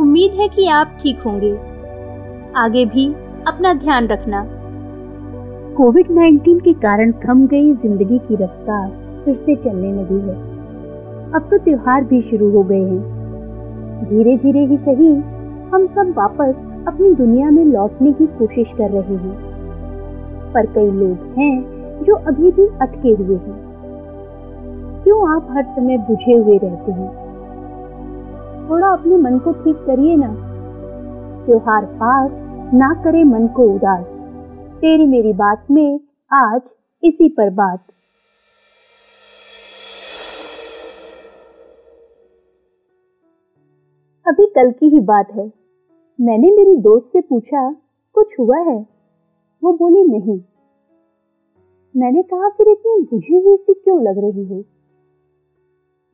उम्मीद है कि आप ठीक होंगे। आगे भी अपना ध्यान रखना। कोविड 19 के कारण थम गई ज़िंदगी की रफ्तार फिर से चलने लगी है। अब तो त्योहार भी शुरू हो गए हैं। धीरे धीरे ही सही, हम सब वापस अपनी दुनिया में लौटने की कोशिश कर रहे हैं। पर कई लोग हैं जो अभी भी अटके हुए हैं। क्यों आप हर समय बुझे हुए रहते हैं? थोड़ा अपने मन को ठीक करिए ना। त्योहार पास ना करे मन को उदास। तेरी मेरी बात में आज इसी पर बात। अभी कल की ही बात है। मैंने मेरी दोस्त से पूछा, कुछ हुआ है? वो बोली, नहीं। मैंने कहा, फिर इतनी बुझी हुई सी क्यों लग रही हो?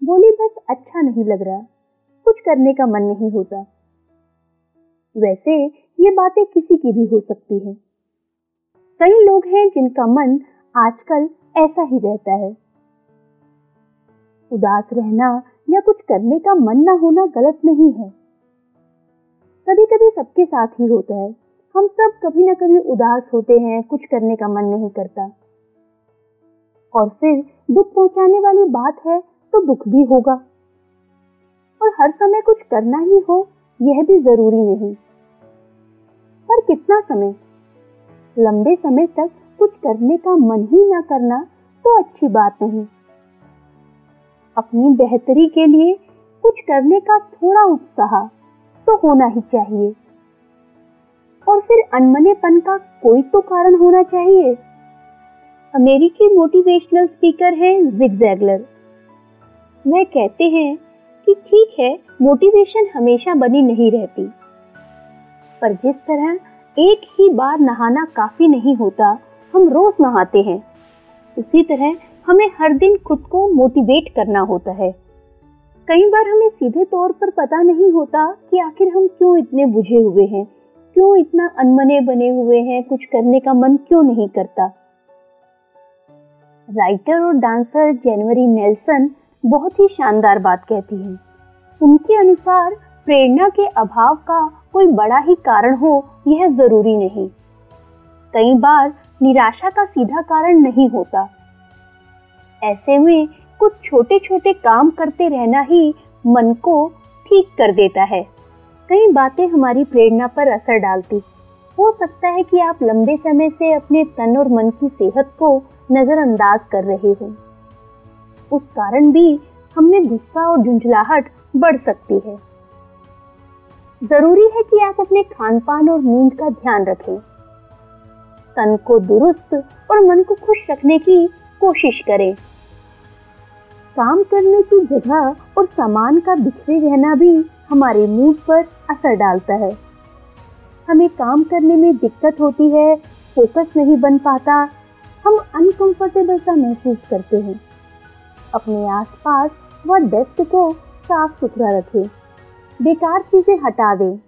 बोली, बस अच्छा नहीं लग रहा। कुछ करने का मन नहीं होता। वैसे, ये बातें किसी की भी हो सकती है। कई लोग हैं जिनका मन आजकल ऐसा ही रहता है। उदास रहना या कुछ करने का मन ना होना गलत नहीं है। कभी कभी सबके साथ ही होता है। हम सब कभी ना कभी उदास होते हैं, कुछ करने का मन नहीं करता। और फिर दुख पहुँचाने वाली बात है तो दुख भी होगा। और हर समय कुछ करना ही हो, यह भी ज़रूरी नहीं। पर कितना समय? लंबे समय तक कुछ करने का मन ही ना करना तो अच्छी बात नहीं। अपनी बेहतरी के लिए कुछ करने का थोड़ा उत्साह तो होना ही चाहिए। और फिर अनमनेपन का कोई तो कारण होना चाहिए। अमेरिकी मोटिवेशनल स्पीकर हैं जिग जैगलर। वह कहते हैं कि ठीक है मोटिवेशन हमेशा बनी नहीं रहती। पर जिस तरह एक ही बार नहाना काफ़ी नहीं होता, हम रोज नहाते हैं। उसी तरह हमें हर दिन खुद को मोटिवेट करना होता है। कई बार हमें सीधे तौर पर पता नहीं होता कि आखिर हम क्यों इतने बुझे हुए हैं, क्यों इतना अनमने बने हुए हैं, कुछ करने का मन क्यों नहीं करता। राइटर और डांसर जनवरी नेल्सन बहुत ही शानदार बात कहती हैं। उनके अनुसार, प्रेरणा के अभाव का कोई बड़ा ही कारण हो, यह ज़रूरी नहीं। कई बार निराशा का सीधा कारण नहीं होता। ऐसे में कुछ छोटे छोटे काम करते रहना ही मन को ठीक कर देता है। कई बातें हमारी प्रेरणा पर असर डालती। हो सकता है कि आप लंबे समय से अपने तन और मन की सेहत को नजरअंदाज कर रहे हो। उस कारण भी हमें गुस्सा और झुंझलाहट बढ़ सकती है। ज़रूरी है कि आप अपने खान पान और नींद का ध्यान रखें। तन को दुरुस्त और मन को खुश रखने की कोशिश करें। काम करने की जगह और सामान का बिखरे रहना भी हमारे मूड पर असर डालता है। हमें काम करने में दिक्कत होती है, फोकस नहीं बन पाता, हम अनकंफर्टेबल सा महसूस करते हैं। अपने आसपास व डेस्क को साफ़ सुथरा रखें। बेकार चीज़ें हटा दें।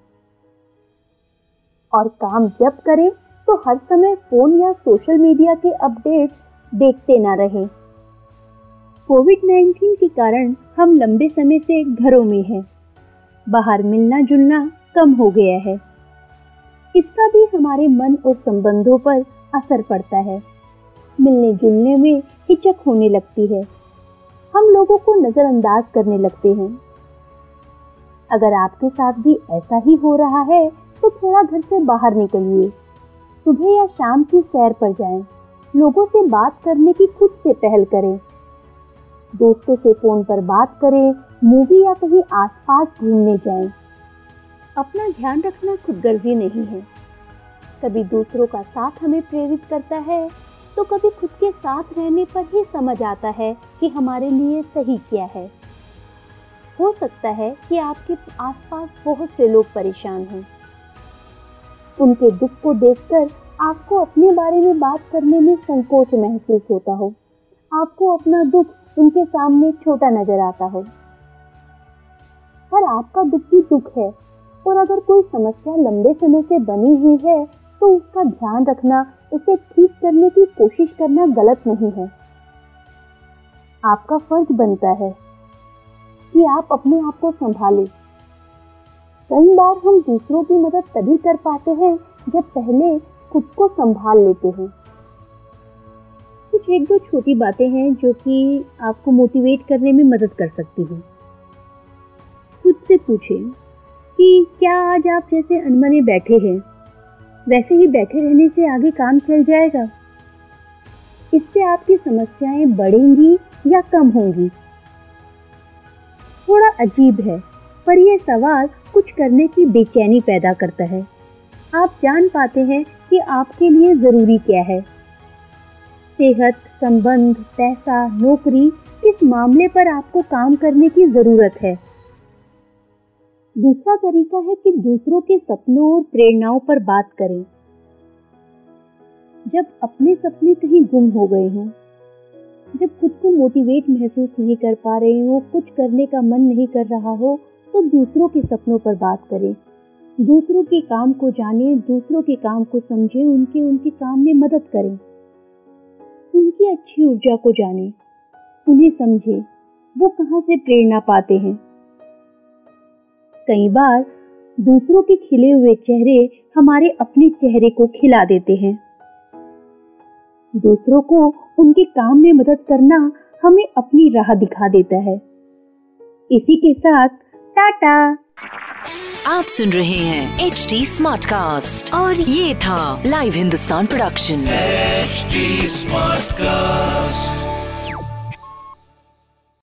और काम जब करें तो हर समय फ़ोन या सोशल मीडिया के अपडेट देखते ना रहें। कोविड 19 के कारण हम लंबे समय से घरों में हैं। बाहर मिलना जुलना कम हो गया है। इसका भी हमारे मन और संबंधों पर असर पड़ता है। मिलने जुलने में हिचक होने लगती है। हम लोगों को नजरअंदाज करने लगते हैं। अगर आपके साथ भी ऐसा ही हो रहा है तो थोड़ा घर से बाहर निकलिए। सुबह या शाम की सैर पर जाएँ, लोगों से बात करने की खुद से पहल करें। दोस्तों से फ़ोन पर बात करें मूवी या कहीं आसपास घूमने जाएँ। अपना ध्यान रखना खुद गर्जी नहीं है। कभी दूसरों का साथ हमें प्रेरित करता है तो कभी खुद के साथ रहने पर ही समझ आता है कि हमारे लिए सही क्या है। हो सकता है कि आपके आसपास बहुत से लोग परेशान हों। उनके दुख को देखकर आपको अपने बारे में बात करने में संकोच महसूस होता हो। आपको अपना दुख उनके सामने छोटा नज़र आता हो। पर आपका दुख भी दुख है और अगर कोई समस्या लंबे समय से बनी हुई है तो उसका ध्यान रखना उसे ठीक करने की कोशिश करना गलत नहीं है। आपका फ़र्ज़ बनता है कि आप अपने आप को संभालें। कई बार हम दूसरों की मदद तभी कर पाते हैं जब पहले खुद को संभाल लेते हैं। कुछ एक दो छोटी बातें हैं जो कि आपको मोटिवेट करने में मदद कर सकती हैं। खुद से पूछें कि क्या आज आप जैसे अनमने बैठे हैं? वैसे ही बैठे रहने से आगे काम चल जाएगा। इससे आपकी समस्याएँ बढ़ेंगी या कम होंगी। थोड़ा अजीब है, पर यह सवाल कुछ करने की बेचैनी पैदा करता है। आप जान पाते हैं कि आपके लिए ज़रूरी क्या है। सेहत संबंध, पैसा, नौकरी किस मामले पर आपको काम करने की ज़रूरत है। दूसरा तरीका है कि दूसरों के सपनों और प्रेरणाओं पर बात करें। जब अपने सपने कहीं गुम हो गए हों, जब खुद को मोटिवेट महसूस नहीं कर पा रहे हो, कुछ करने का मन नहीं कर रहा हो तो दूसरों के सपनों पर बात करें। दूसरों के काम को जाने, दूसरों के काम को समझे, उनके उनके काम में मदद करें। उनकी अच्छी ऊर्जा को जाने, उन्हें समझे, वो कहाँ से प्रेरणा पाते हैं। कई बार दूसरों के खिले हुए चेहरे हमारे अपने चेहरे को खिला देते हैं। दूसरों को उनके काम में मदद करना हमें अपनी राह दिखा देता है। इसी के साथ टाटा! आप सुन रहे हैं एच डी स्मार्ट कास्ट और ये था live Hindustan production smart cast